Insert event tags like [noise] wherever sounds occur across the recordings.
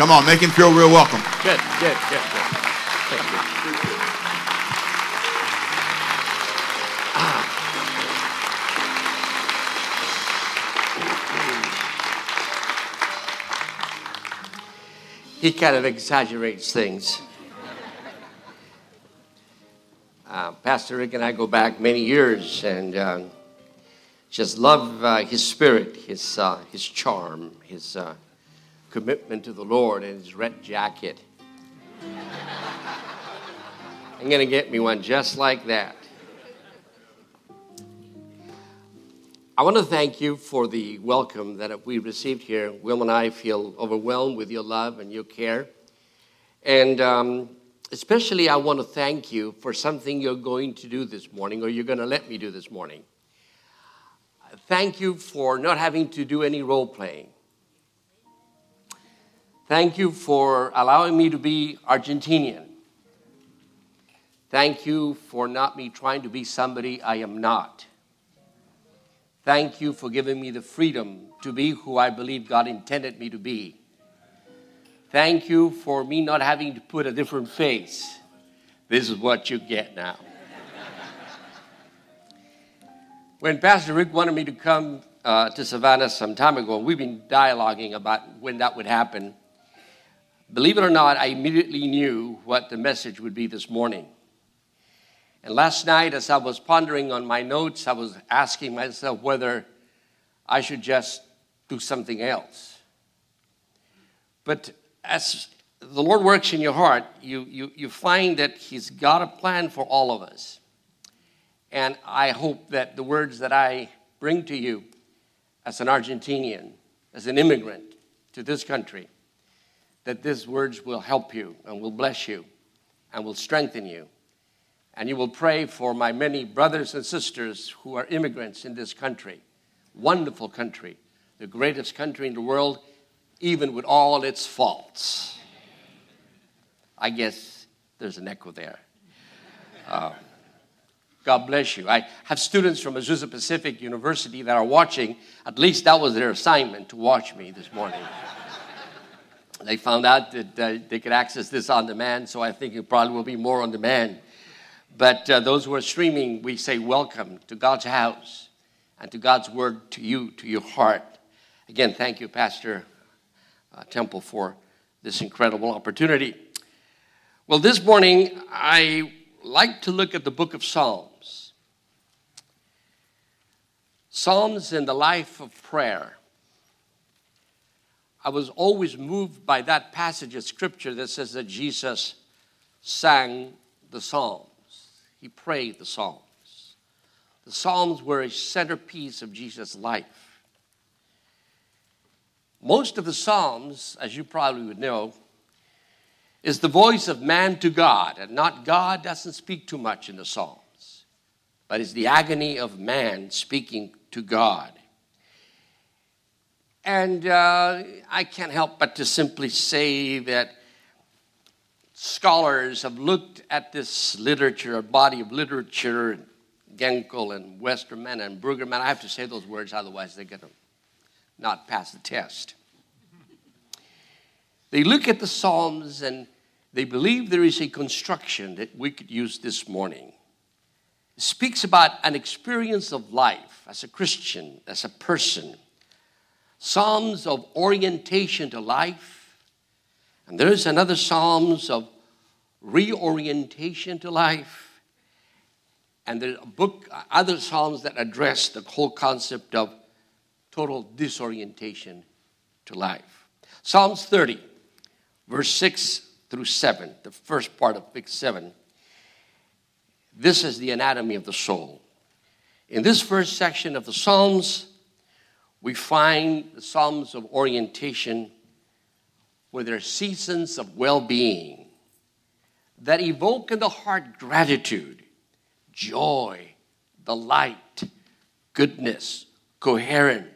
Come on, make him feel real welcome. Good, good, good, good. Thank you. Ah. He kind of exaggerates things. Uh, Pastor Rick and I go back many years and uh, just love uh, his spirit, his, uh, his charm, his uh, commitment to the Lord, and his red jacket. I'm going to get me one just like that. I want to thank you for the welcome that we received here. Will and I feel overwhelmed with your love and your care. And um, especially, I want to thank you for something you're going to do this morning, or you're going to let me do this morning. Thank you for not having to do any role playing. Thank you for allowing me to be Argentinian. Thank you for not me trying to be somebody I am not. Thank you for giving me the freedom to be who I believe God intended me to be. Thank you for me not having to put a different face. This is what you get now. when Pastor Rick wanted me to come uh, to Savannah some time ago, we've been dialoguing about when that would happen. Believe it or not, I immediately knew what the message would be this morning. And last night, as I was pondering on my notes, I was asking myself whether I should just do something else. But as the Lord works in your heart, you, you, you find that He's got a plan for all of us. And I hope that the words that I bring to you as an Argentinian, as an immigrant to this country, that these words will help you and will bless you and will strengthen you and you will pray for my many brothers and sisters who are immigrants in this country. Wonderful country, the greatest country in the world, even with all its faults. I guess there's an echo there. Uh, God bless you. I have students from Azusa Pacific University that are watching. At least that was their assignment to watch me this morning. They found out that uh, they could access this on demand, so I think it probably will be more on demand but uh, those who are streaming, we say welcome to God's house and to God's word to you, to your heart. Again, thank you, Pastor uh, Temple, for this incredible opportunity. Well, this morning, I like to look at the book of Psalms. Psalms in the life of prayer. I was always moved by that passage of scripture that says that Jesus sang the Psalms, He prayed the Psalms. The Psalms were a centerpiece of Jesus' life. Most of the Psalms, as you probably would know, is the voice of man to God, and not God doesn't speak too much in the Psalms, but it's the agony of man speaking to God. And uh, I can't help but to simply say that scholars have looked at this literature, a body of literature, Gunkel and Westermann and Brueggemann. I have to say those words, otherwise they're going to not pass the test. They look at the Psalms and they believe there is a construction that we could use this morning. It speaks about an experience of life as a Christian, as a person. Psalms of orientation to life, and there's another Psalms of reorientation to life. And there's a book, other Psalms that address the whole concept of total disorientation to life. Psalms 30, verse 6 through 7, the first part of Big 7. This is the anatomy of the soul. In this first section of the Psalms, we find the Psalms of orientation where there are seasons of well being that evoke in the heart gratitude, joy, delight, goodness, coherent.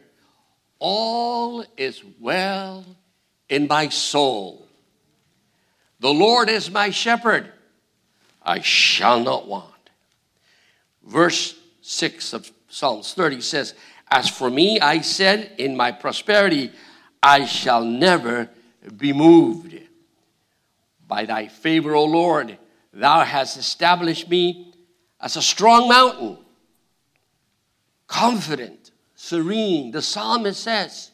All is well in my soul. The Lord is my shepherd, I shall not want. Verse 6 of Psalms 30 says, As for me, I said, in my prosperity, I shall never be moved. By thy favor, O Lord, thou hast established me as a strong mountain, confident, serene. The psalmist says,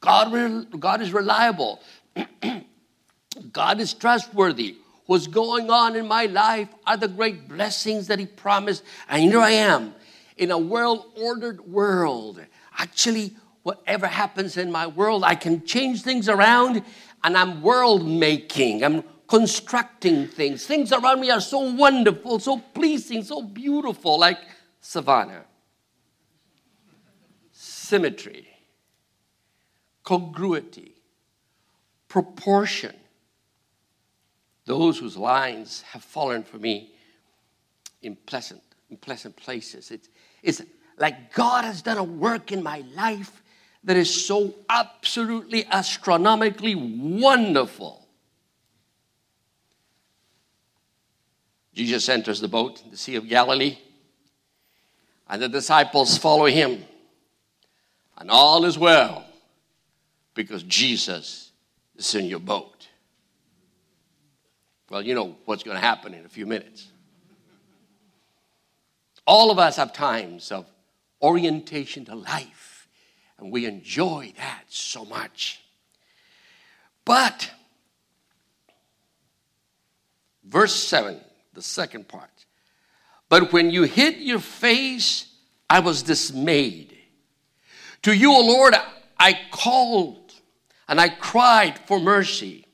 God, God is reliable. [clears throat] God is trustworthy. What's going on in my life are the great blessings that He promised. And here I am in a well ordered world. Actually, whatever happens in my world, I can change things around and I'm world making. I'm constructing things. Things around me are so wonderful, so pleasing, so beautiful, like savannah. Symmetry, congruity, proportion. Those whose lines have fallen for me in pleasant, in pleasant places. It's, it's like God has done a work in my life that is so absolutely astronomically wonderful. Jesus enters the boat in the Sea of Galilee, and the disciples follow him. And all is well because Jesus is in your boat. Well, you know what's going to happen in a few minutes. All of us have times of orientation to life, and we enjoy that so much. But, verse 7, the second part. But when you hid your face, I was dismayed. To you, O Lord, I called and I cried for mercy.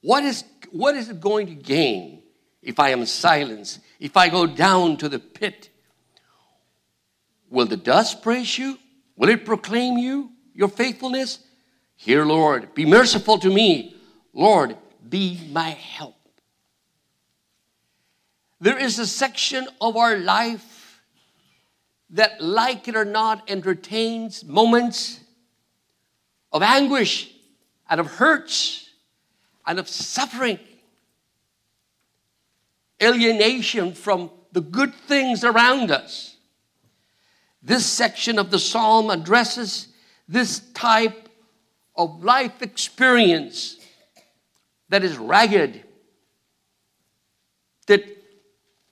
What is, what is it going to gain if I am silenced, if I go down to the pit? Will the dust praise you? Will it proclaim you, your faithfulness? Hear, Lord, be merciful to me. Lord, be my help. There is a section of our life that, like it or not, entertains moments of anguish and of hurts and of suffering, alienation from the good things around us. This section of the psalm addresses this type of life experience that is ragged, that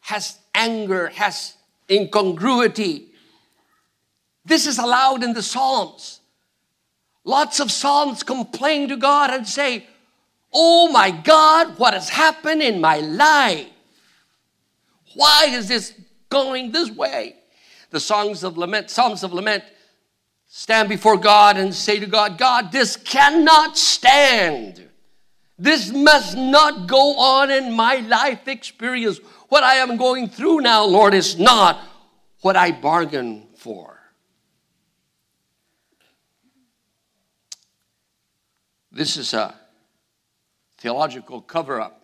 has anger, has incongruity. This is allowed in the Psalms. Lots of Psalms complain to God and say, Oh my God, what has happened in my life? Why is this going this way? The songs of lament, Psalms of lament stand before God and say to God, God, this cannot stand. This must not go on in my life experience. What I am going through now, Lord, is not what I bargained for. This is a theological cover up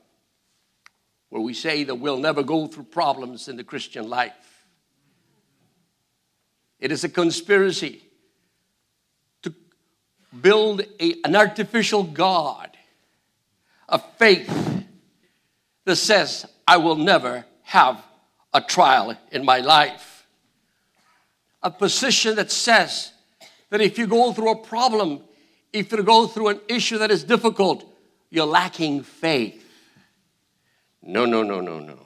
where we say that we'll never go through problems in the Christian life. It is a conspiracy to build a, an artificial God, a faith that says, I will never have a trial in my life. A position that says that if you go through a problem, if you go through an issue that is difficult, you're lacking faith. No, no, no, no, no.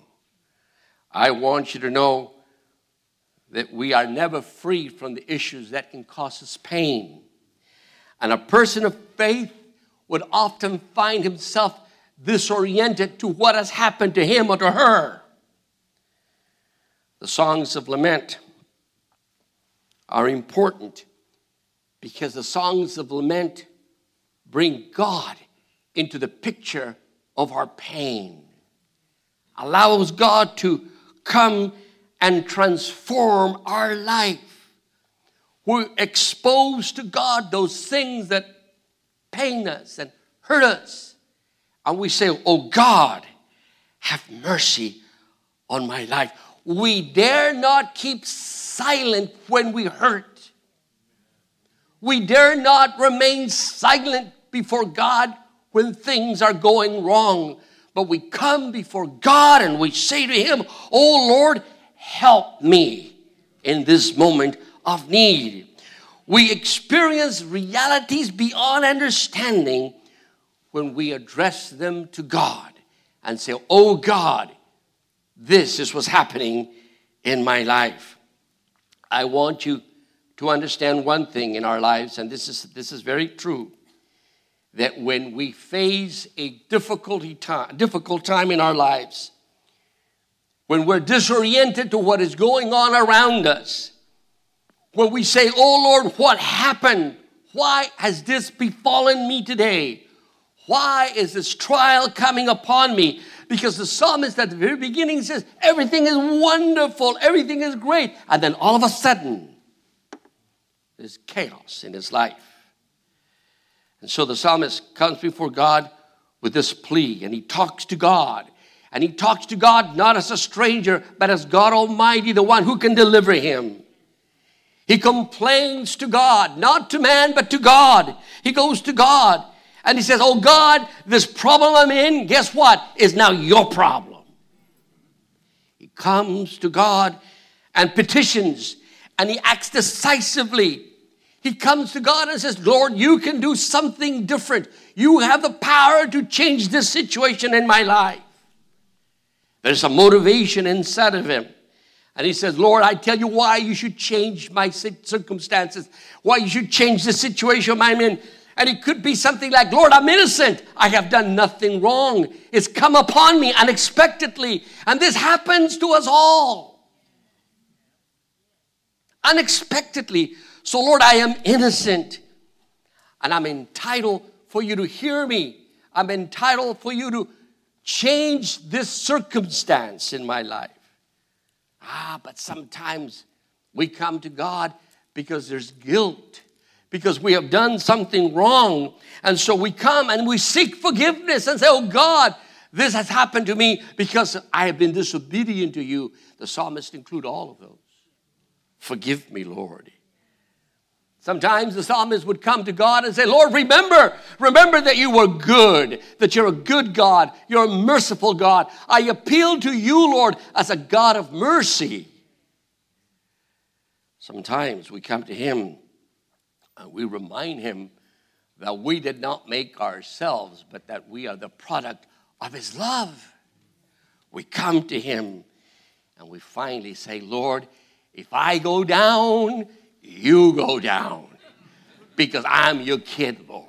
I want you to know that we are never free from the issues that can cause us pain. And a person of faith would often find himself disoriented to what has happened to him or to her. The songs of lament are important because the songs of lament bring God into the picture of our pain. Allows God to come and transform our life. We're exposed to God those things that pain us and hurt us. And we say, Oh God, have mercy on my life. We dare not keep silent when we hurt. We dare not remain silent before God when things are going wrong. But we come before God and we say to Him, Oh Lord, help me in this moment of need. We experience realities beyond understanding when we address them to God and say, Oh God, this is what's happening in my life. I want you to understand one thing in our lives, and this is, this is very true that when we face a difficulty time, difficult time in our lives, when we're disoriented to what is going on around us, when we say, Oh Lord, what happened? Why has this befallen me today? Why is this trial coming upon me? Because the psalmist at the very beginning says, Everything is wonderful, everything is great. And then all of a sudden, there's chaos in his life. And so the psalmist comes before God with this plea, and he talks to God. And he talks to God not as a stranger, but as God Almighty, the one who can deliver him. He complains to God, not to man, but to God. He goes to God and he says, Oh God, this problem I'm in, guess what? Is now your problem. He comes to God and petitions and he acts decisively. He comes to God and says, Lord, you can do something different. You have the power to change this situation in my life. There's a motivation inside of him. And he says, Lord, I tell you why you should change my circumstances, why you should change the situation I'm in. And it could be something like, Lord, I'm innocent. I have done nothing wrong. It's come upon me unexpectedly. And this happens to us all. Unexpectedly. So, Lord, I am innocent. And I'm entitled for you to hear me. I'm entitled for you to change this circumstance in my life. Ah, but sometimes we come to God because there's guilt, because we have done something wrong. And so we come and we seek forgiveness and say, Oh God, this has happened to me because I have been disobedient to you. The psalmist include all of those. Forgive me, Lord. Sometimes the psalmist would come to God and say, Lord, remember, remember that you were good, that you're a good God, you're a merciful God. I appeal to you, Lord, as a God of mercy. Sometimes we come to Him and we remind Him that we did not make ourselves, but that we are the product of His love. We come to Him and we finally say, Lord, if I go down, you go down because I'm your kid, Lord.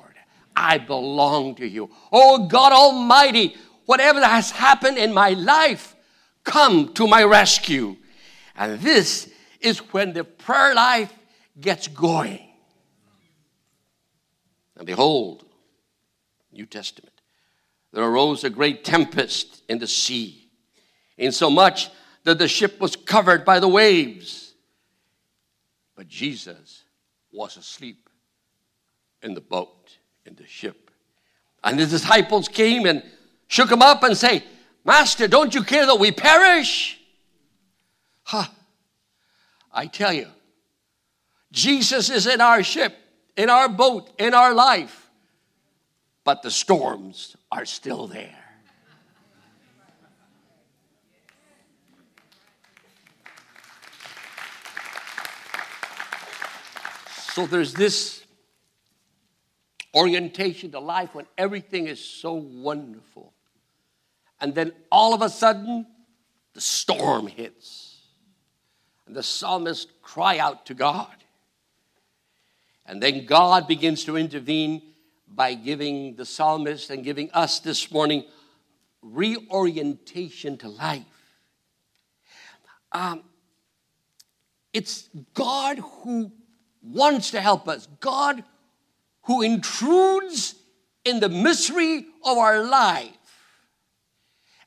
I belong to you. Oh God Almighty, whatever has happened in my life, come to my rescue. And this is when the prayer life gets going. And behold, New Testament, there arose a great tempest in the sea, insomuch that the ship was covered by the waves but Jesus was asleep in the boat, in the ship. And the disciples came and shook him up and say, Master, don't you care that we perish? Huh. I tell you, Jesus is in our ship, in our boat, in our life, but the storms are still there. So there's this orientation to life when everything is so wonderful. And then all of a sudden, the storm hits. And the psalmist cry out to God. And then God begins to intervene by giving the psalmist and giving us this morning reorientation to life. Um, it's God who wants to help us. God who intrudes in the mystery of our life.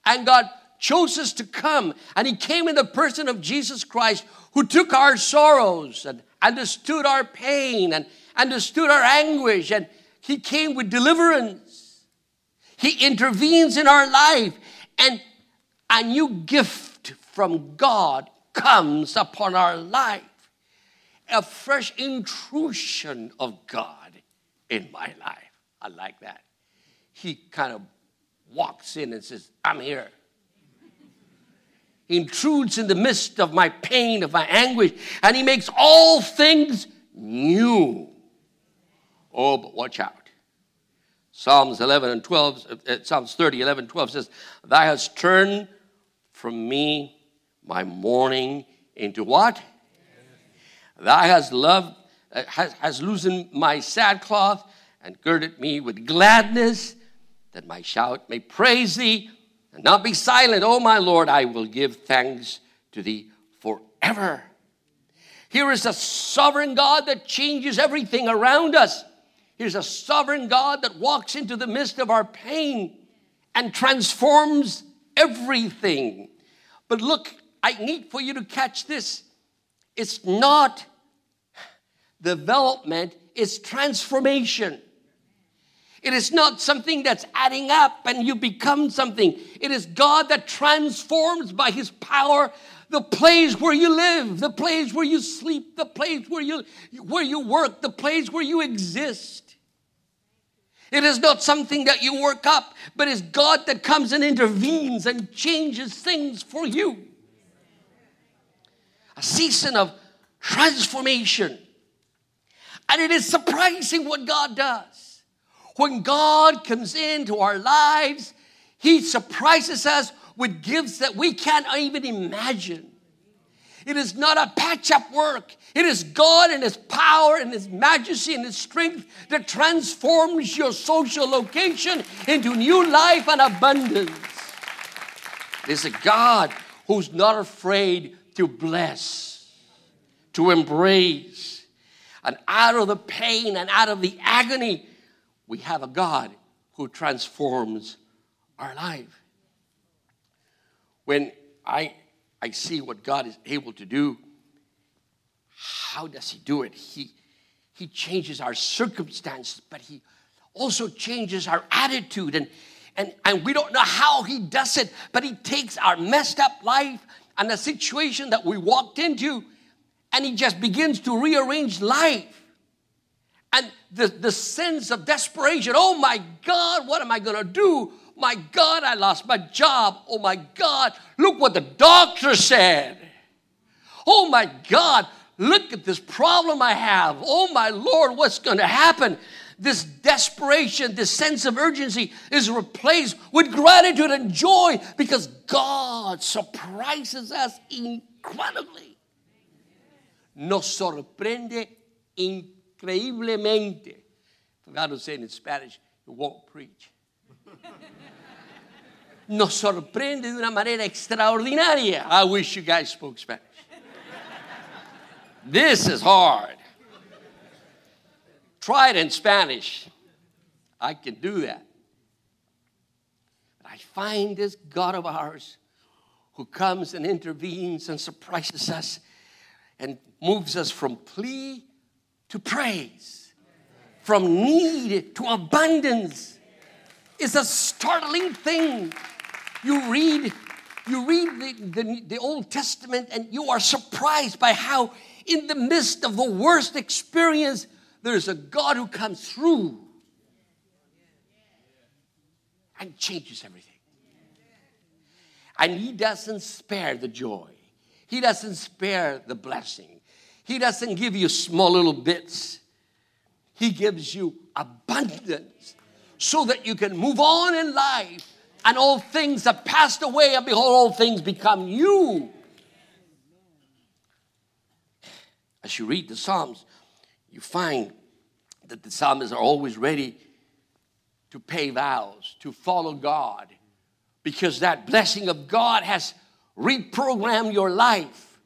And God chose us to come, and He came in the person of Jesus Christ, who took our sorrows and understood our pain and understood our anguish, and He came with deliverance. He intervenes in our life, and a new gift from God comes upon our life a fresh intrusion of God in my life. I like that. He kind of walks in and says, I'm here. He intrudes in the midst of my pain, of my anguish, and he makes all things new. Oh, but watch out. Psalms 11 and 12, uh, Psalms 30, 11, 12 says, Thou hast turned from me my mourning into what? Thou hast loved, uh, has, has loosened my sackcloth and girded me with gladness, that my shout may praise thee and not be silent. O my Lord, I will give thanks to thee forever. Here is a sovereign God that changes everything around us. Here's a sovereign God that walks into the midst of our pain and transforms everything. But look, I need for you to catch this. It's not development, it's transformation. It is not something that's adding up and you become something. It is God that transforms by His power the place where you live, the place where you sleep, the place where you, where you work, the place where you exist. It is not something that you work up, but it's God that comes and intervenes and changes things for you. A season of transformation. And it is surprising what God does. When God comes into our lives, He surprises us with gifts that we can't even imagine. It is not a patch up work. It is God and His power and His majesty and His strength that transforms your social location into new life and abundance. Is a God who's not afraid to bless, to embrace. And out of the pain and out of the agony, we have a God who transforms our life when I, I see what God is able to do, how does He do it? He, he changes our circumstances, but He also changes our attitude. And, and, and we don't know how He does it, but He takes our messed up life and the situation that we walked into, and He just begins to rearrange life. And the, the sense of desperation oh my God, what am I gonna do? my God, I lost my job. Oh my God, look what the doctor said. Oh my God, look at this problem I have. Oh my Lord, what's to happen? This desperation, this sense of urgency is replaced with gratitude and joy because God surprises us incredibly. Nos sorprende increíblemente. God will say it in Spanish, you won't preach nos sorprende de una manera extraordinaria. I wish you guys spoke Spanish. this is hard. Try it in Spanish. I can do that. I find this God of ours who comes and intervenes and surprises us and moves us from plea to praise, from need to abundance. It's a startling thing you read you read the, the, the, Old Testament and you are surprised by how, in the midst of the worst experience, there's a God who comes through and changes everything. And He doesn't spare the joy, He doesn't spare the blessing, He doesn't give you small little bits, He gives you abundance so that you can move on in life and all things have passed away, and behold, all things become new. As you read the Psalms, you find that the psalmists are always ready to pay vows, to follow God, because that blessing of God has reprogrammed your life,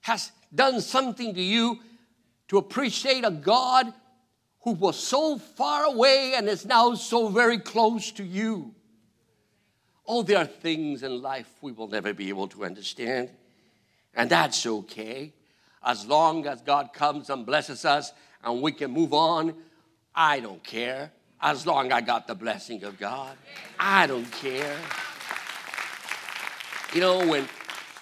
has done something to you to appreciate a God who was so far away and is now so very close to you. Oh, there are things in life we will never be able to understand, and that's okay. As long as God comes and blesses us and we can move on, I don't care. As long as I got the blessing of God, I don't care. You know, when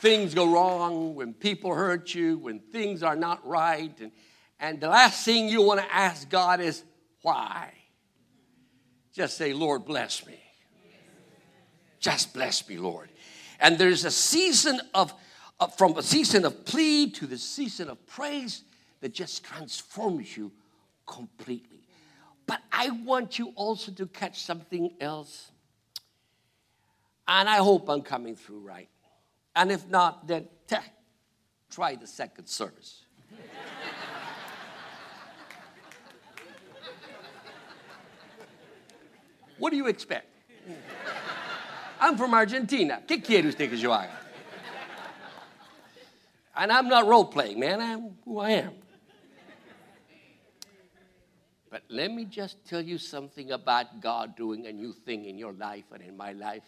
things go wrong, when people hurt you, when things are not right, and, and the last thing you want to ask God is, why? Just say, Lord, bless me. Just bless me, Lord. And there's a season of, Uh, from a season of plea to the season of praise that just transforms you completely. But I want you also to catch something else. And I hope I'm coming through right. And if not, then try the second service. what do you expect? I'm from Argentina. ¿Qué quiere usted que yo haga? And I'm not role playing, man. I'm who I am. But let me just tell you something about God doing a new thing in your life and in my life.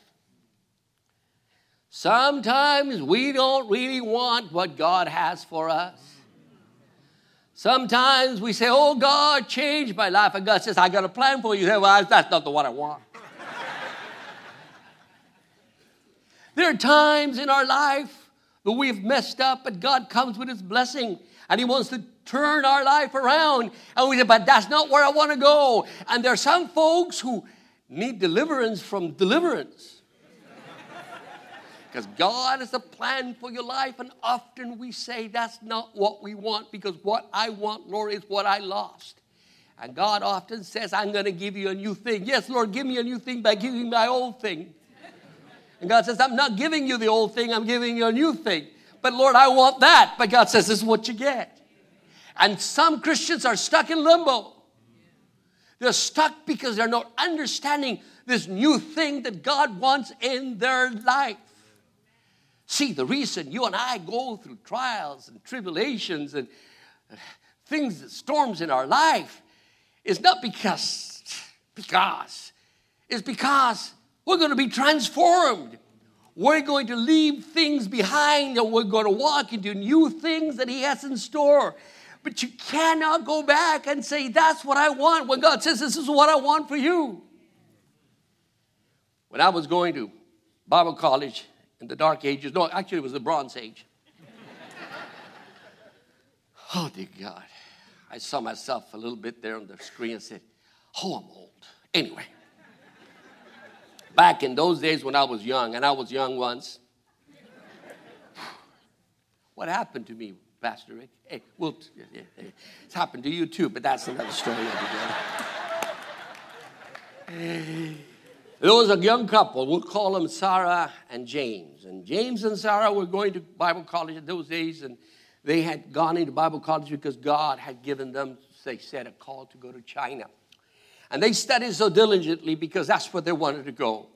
Sometimes we don't really want what God has for us. Sometimes we say, Oh, God, change my life. And God says, I got a plan for you. Say, well, that's not the one I want. there are times in our life that we've messed up, but God comes with His blessing and He wants to turn our life around. And we say, But that's not where I want to go. And there are some folks who need deliverance from deliverance. [laughs] Because God has a plan for your life, and often we say that's not what we want because what I want, Lord, is what I lost. And God often says, I'm going to give you a new thing. Yes, Lord, give me a new thing by giving me my old thing. And God says, I'm not giving you the old thing, I'm giving you a new thing. But Lord, I want that. But God says, This is what you get. And some Christians are stuck in limbo. They're stuck because they're not understanding this new thing that God wants in their life. See, the reason you and I go through trials and tribulations and things, storms in our life, is not because, because, it's because we're going to be transformed. We're going to leave things behind and we're going to walk into new things that He has in store. But you cannot go back and say, That's what I want, when God says, This is what I want for you. When I was going to Bible college, in the Dark Ages. No, actually, it was the Bronze Age. [laughs] oh, dear God. I saw myself a little bit there on the screen and said, Oh, I'm old. Anyway, back in those days when I was young, and I was young once, [sighs] what happened to me, Pastor Rick? Hey, well, it's happened to you too, but that's another story. [sighs] There was a young couple, we'll call them Sarah and James. And James and Sarah were going to Bible college in those days, and they had gone into Bible college because God had given them, they said, a call to go to China. And they studied so diligently because that's where they wanted to go.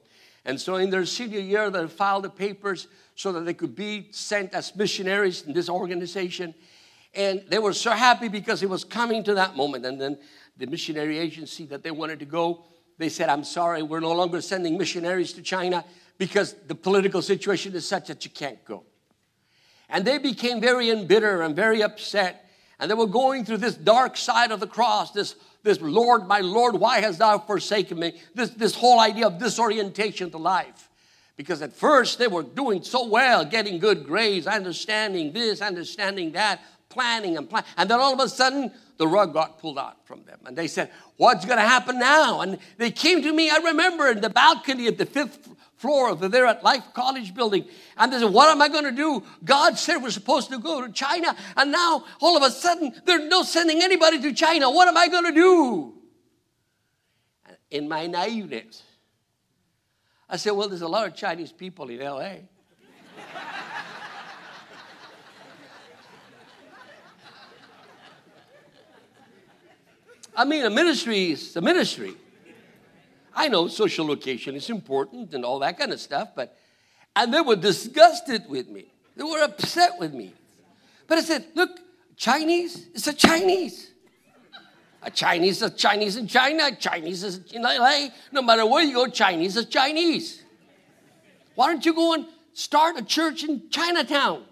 And so in their senior year, they filed the papers so that they could be sent as missionaries in this organization. And they were so happy because it was coming to that moment. And then the missionary agency that they wanted to go they said, I'm sorry, we're no longer sending missionaries to China because the political situation is such that you can't go. And they became very embittered and very upset. And they were going through this dark side of the cross, this, this Lord, my Lord, why hast thou forsaken me? This, this whole idea of disorientation to life. Because at first they were doing so well, getting good grades, understanding this, understanding that, planning and planning. And then all of a sudden, the rug got pulled out from them. And they said, What's going to happen now? And they came to me, I remember, in the balcony at the fifth floor there at Life College building. And they said, What am I going to do? God said we're supposed to go to China. And now, all of a sudden, they're not sending anybody to China. What am I going to do? In my naiveness, I said, Well, there's a lot of Chinese people in LA. I mean, a ministry is a ministry. I know social location is important and all that kind of stuff, but, and they were disgusted with me. They were upset with me. But I said, look, Chinese is a Chinese. A Chinese is a Chinese in China, Chinese is in LA. No matter where you go, Chinese is Chinese. Why don't you go and start a church in Chinatown?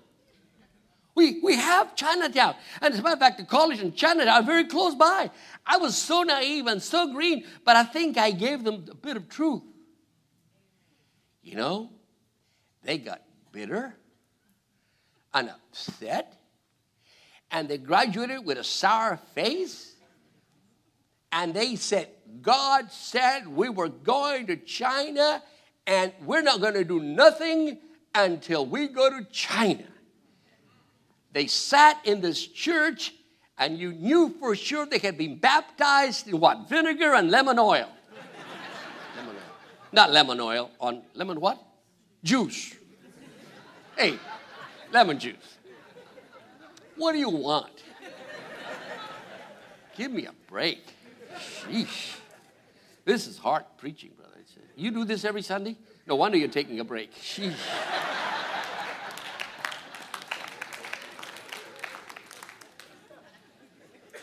We, we have Chinatown. And as a matter of fact, the college in Chinatown are very close by. I was so naive and so green, but I think I gave them a bit of truth. You know, they got bitter and upset, and they graduated with a sour face, and they said, God said we were going to China, and we're not going to do nothing until we go to China. They sat in this church and you knew for sure they had been baptized in what? Vinegar and lemon oil. lemon oil. Not lemon oil, on lemon what? Juice. Hey, lemon juice. What do you want? Give me a break. Sheesh. This is hard preaching, brother. You do this every Sunday? No wonder you're taking a break. Sheesh.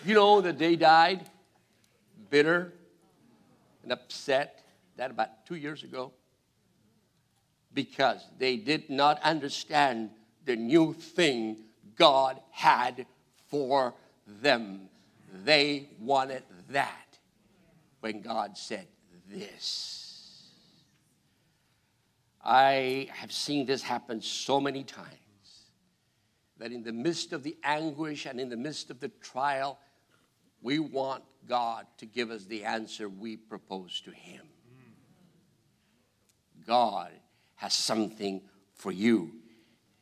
You know that they died bitter and upset that about two years ago because they did not understand the new thing God had for them. They wanted that when God said this. I have seen this happen so many times that in the midst of the anguish and in the midst of the trial, we want God to give us the answer we propose to Him. God has something for you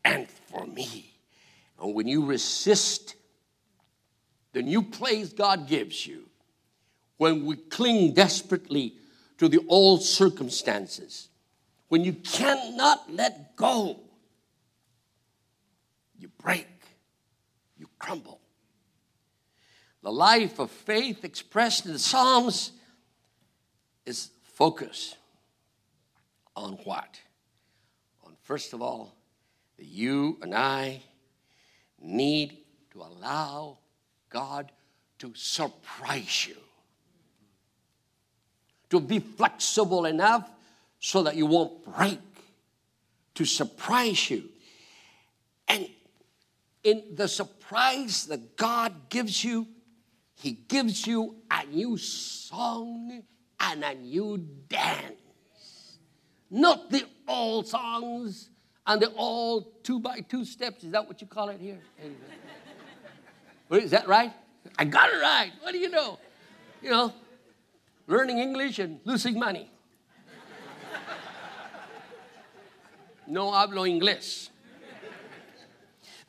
and for me. And when you resist the new place God gives you, when we cling desperately to the old circumstances, when you cannot let go, you break, you crumble. The life of faith expressed in the Psalms is focus on what? On, first of all, that you and I need to allow God to surprise you. To be flexible enough so that you won't break, to surprise you. And in the surprise that God gives you, he gives you a new song and a new dance. Not the old songs and the old two by two steps. Is that what you call it here? Is that right? I got it right. What do you know? You know, learning English and losing money. No hablo inglés.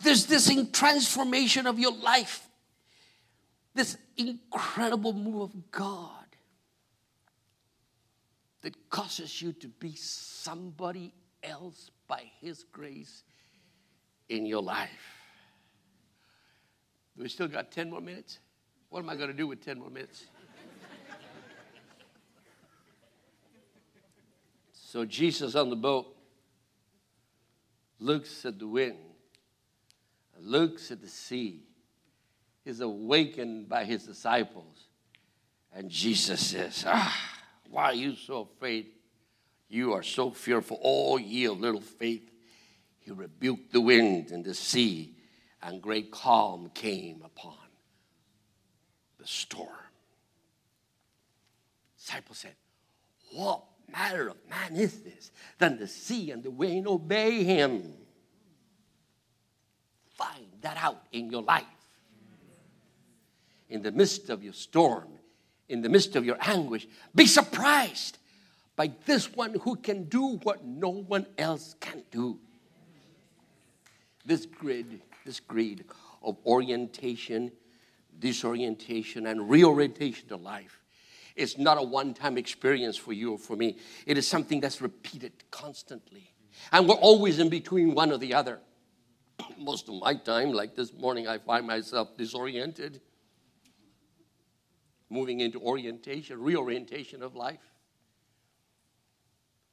There's this transformation of your life this incredible move of God that causes you to be somebody else by His grace in your life. We still got 10 more minutes? What am I going to do with 10 more minutes? so Jesus on the boat looks at the wind, looks at the sea, is awakened by his disciples. And Jesus says, Ah, why are you so afraid? You are so fearful, all ye of little faith. He rebuked the wind and the sea, and great calm came upon the storm. Disciples said, What matter of man is this? Then the sea and the wind obey him. Find that out in your life in the midst of your storm, in the midst of your anguish, be surprised by this one who can do what no one else can do. This grid, this grid of orientation, disorientation, and reorientation to life is not a one time experience for you or for me. It is something that's repeated constantly. And we're always in between one or the other. [clears throat] Most of my time, like this morning, I find myself disoriented moving into orientation, reorientation of life.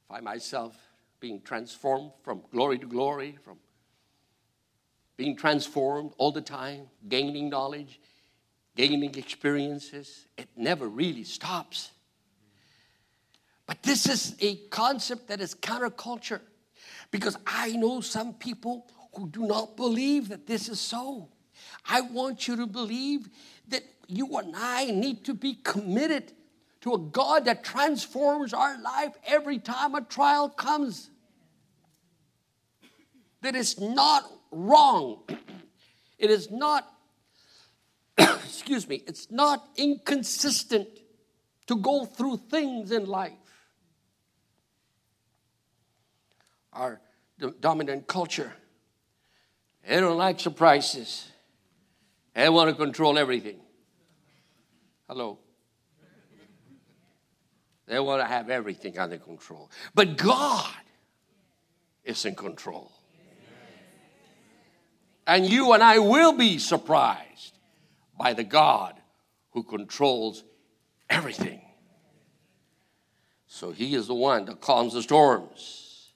Find myself being transformed from glory to glory, from being transformed all the time, gaining knowledge, gaining experiences. It never really stops. But this is a concept that is counterculture because I know some people who do not believe that this is so. I want you to believe that you and I need to be committed to a God that transforms our life every time a trial comes. That is not wrong. [clears throat] It is not, [clears throat] excuse me, it's not inconsistent to go through things in life. Our dominant culture, they don't like surprises. They want to control everything. Hello. They want to have everything under control. But God is in control. And you and I will be surprised by the God who controls everything. So he is the one that calms the storms,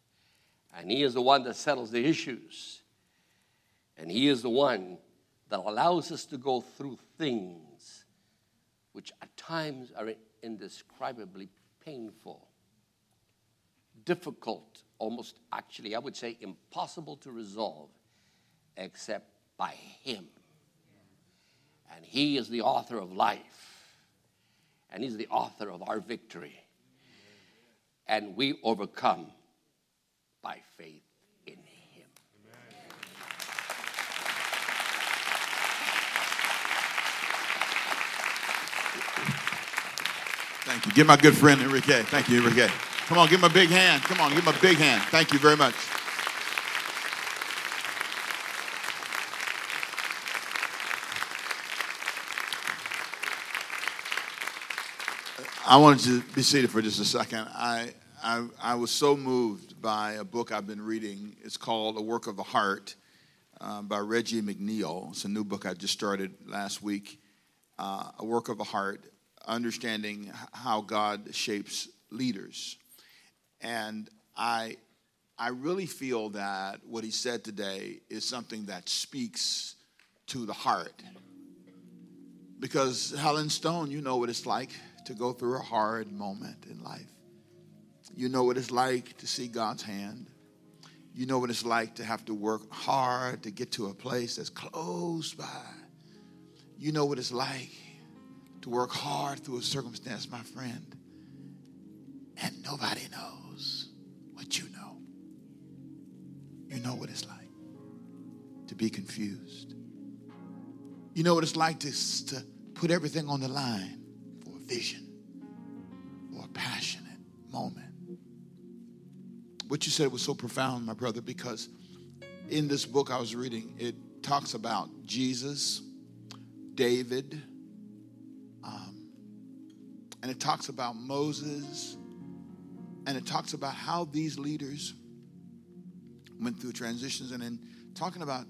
and he is the one that settles the issues, and he is the one that allows us to go through things which at times are indescribably painful, difficult, almost actually, I would say impossible to resolve except by Him. And He is the author of life, and He's the author of our victory. And we overcome by faith in Him. Thank you. Give my good friend Enrique. Thank you, Enrique. Come on, give him a big hand. Come on, give him a big hand. Thank you very much. I wanted to be seated for just a second. I, I, I, was so moved by a book I've been reading. It's called A Work of the Heart uh, by Reggie McNeal. It's a new book I just started last week. Uh, a Work of the Heart, understanding how God shapes leaders. And I, I really feel that what he said today is something that speaks to the heart. Because Helen Stone, you know what it's like to go through a hard moment in life. You know what it's like to see God's hand. You know what it's like to have to work hard to get to a place that's close by. You know what it's like to work hard through a circumstance, my friend, and nobody knows what you know. You know what it's like to be confused. You know what it's like to, to put everything on the line for a vision or a passionate moment. What you said was so profound, my brother, because in this book I was reading, it talks about Jesus, David, and it talks about Moses, and it talks about how these leaders went through transitions. And in talking about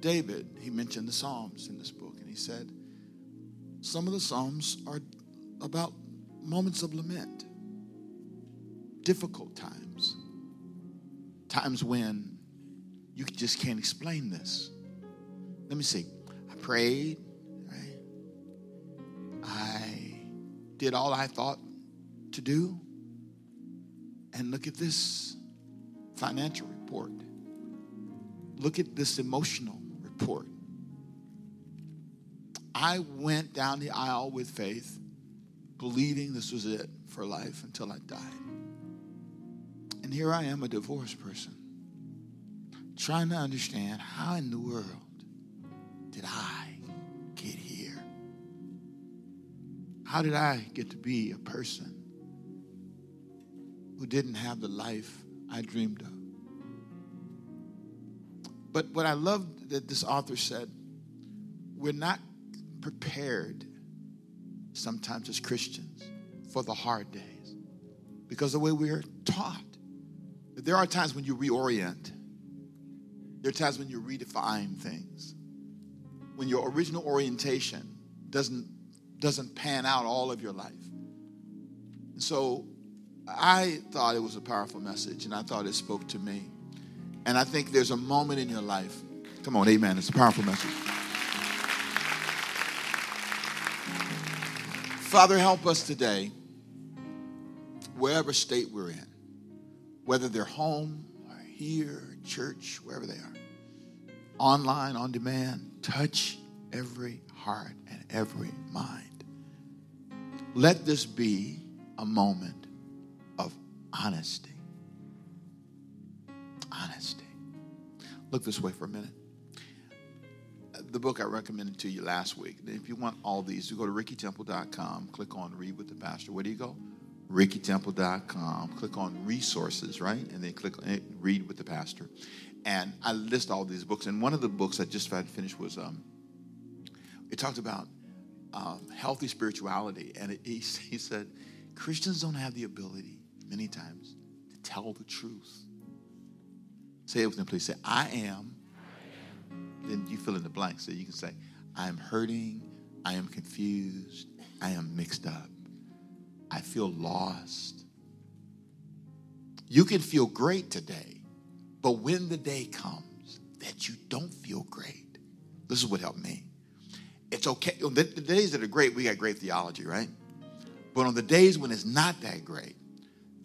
David, he mentioned the Psalms in this book, and he said, Some of the Psalms are about moments of lament, difficult times, times when you just can't explain this. Let me see. I prayed, did all I thought to do. And look at this financial report. Look at this emotional report. I went down the aisle with faith believing this was it for life until I died. And here I am, a divorced person, trying to understand how in the world did I How did I get to be a person who didn't have the life I dreamed of? But what I love that this author said, we're not prepared sometimes as Christians for the hard days because the way we are taught. There are times when you reorient. There are times when you redefine things. When your original orientation doesn't doesn't pan out all of your life. And so I thought it was a powerful message and I thought it spoke to me. And I think there's a moment in your life. Come on, amen. It's a powerful message. Father, help us today, wherever state we're in, whether they're home or here, church, wherever they are, online, on demand, touch every heart and every mind. Let this be a moment of honesty. Honesty. Look this way for a minute the book I recommended to you last week. If you want all these, you go to rickytemple.com, click on Read with the Pastor. Where do you go? rickytemple.com, click on resources, right? And then click on Read with the Pastor. And I list all these books. And one of the books I just finished was um, It talked about um, healthy spirituality, and it, he, [laughs] he said Christians don't have the ability many times to tell the truth. Say it with me, please. Say, I am. Then you fill in the blank. So you can say, I am hurting. I am confused. I am mixed up. I feel lost. You can feel great today, but when the day comes that you don't feel great, this is what helped me. It's okay. The, the days that are great, we got great theology, right? But on the days when it's not that great,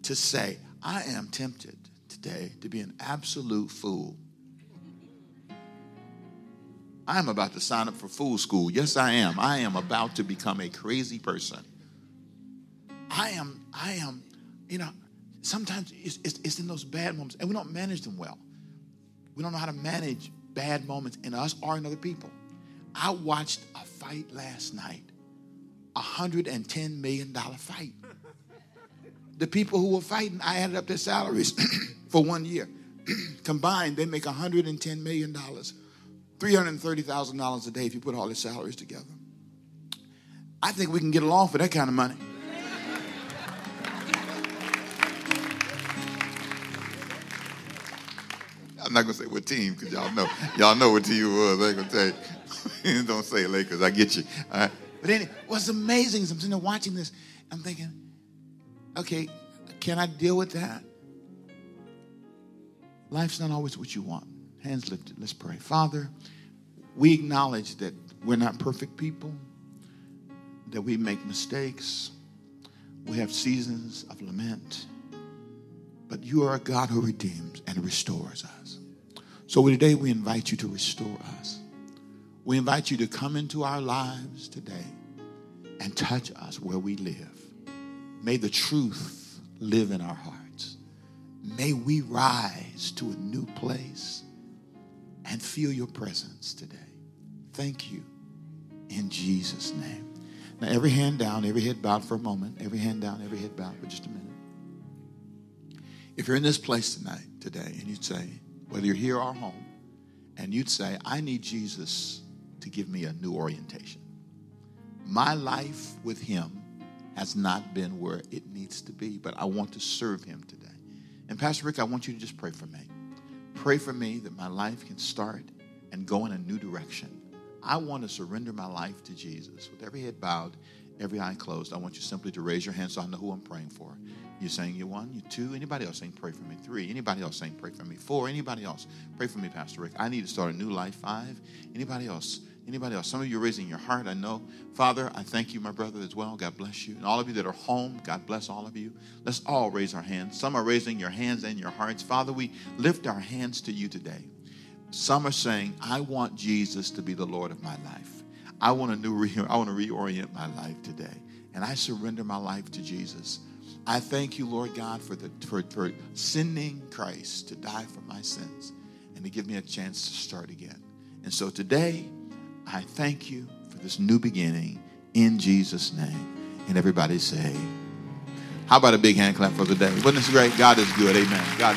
to say, I am tempted today to be an absolute fool. I am about to sign up for fool school. Yes, I am. I am about to become a crazy person. I am, I am, you know, sometimes it's, it's, it's, in those bad moments, and we don't manage them well. We don't know how to manage bad moments in us or in other people. I watched a fight last night, a $110 million fight. The people who were fighting, I added up their salaries [clears throat] for one year. [clears throat] Combined, they make $110 million, $330,000 a day if you put all their salaries together. I think we can get along for that kind of money. I'm not gonna say what team because y'all know y'all know what team it was. I ain't gonna tell you. [laughs] Don't say Lakers. I get you. All right. But anyway, what's amazing is I'm sitting there watching this. I'm thinking, okay, can I deal with that? Life's not always what you want. Hands lifted. Let's pray. Father, we acknowledge that we're not perfect people, that we make mistakes, we have seasons of lament, but you are a God who redeems and restores us. So today we invite you to restore us. We invite you to come into our lives today and touch us where we live. May the truth live in our hearts. May we rise to a new place and feel your presence today. Thank you in Jesus' name. Now, every hand down, every head bowed for a moment. Every hand down, every head bowed for just a minute. If you're in this place tonight, today, and you'd say, whether you're here or home, and you'd say, I need Jesus to give me a new orientation. My life with Him has not been where it needs to be, but I want to serve Him today. And Pastor Rick, I want you to just pray for me. Pray for me that my life can start and go in a new direction. I want to surrender my life to Jesus. With every head bowed, every eye closed, I want you simply to raise your hand so I know who I'm praying for. You're saying you one, you two. Anybody else saying pray for me? Three. Anybody else saying pray for me? Four. Anybody else pray for me, Pastor Rick? I need to start a new life. Five. Anybody else? Anybody else? Some of you are raising your heart. I know. Father, I thank you, my brother, as well. God bless you. And all of you that are home, God bless all of you. Let's all raise our hands. Some are raising your hands and your hearts. Father, we lift our hands to you today. Some are saying, I want Jesus to be the Lord of my life. I want a new re- [laughs] I want to reorient my life today. And I surrender my life to Jesus. I thank you, Lord God, for, the, for, for sending Christ to die for my sins and to give me a chance to start again. And so today, I thank you for this new beginning in Jesus' name. And everybody say, how about a big hand clap for the day? Wasn't this great? God is good. Amen. God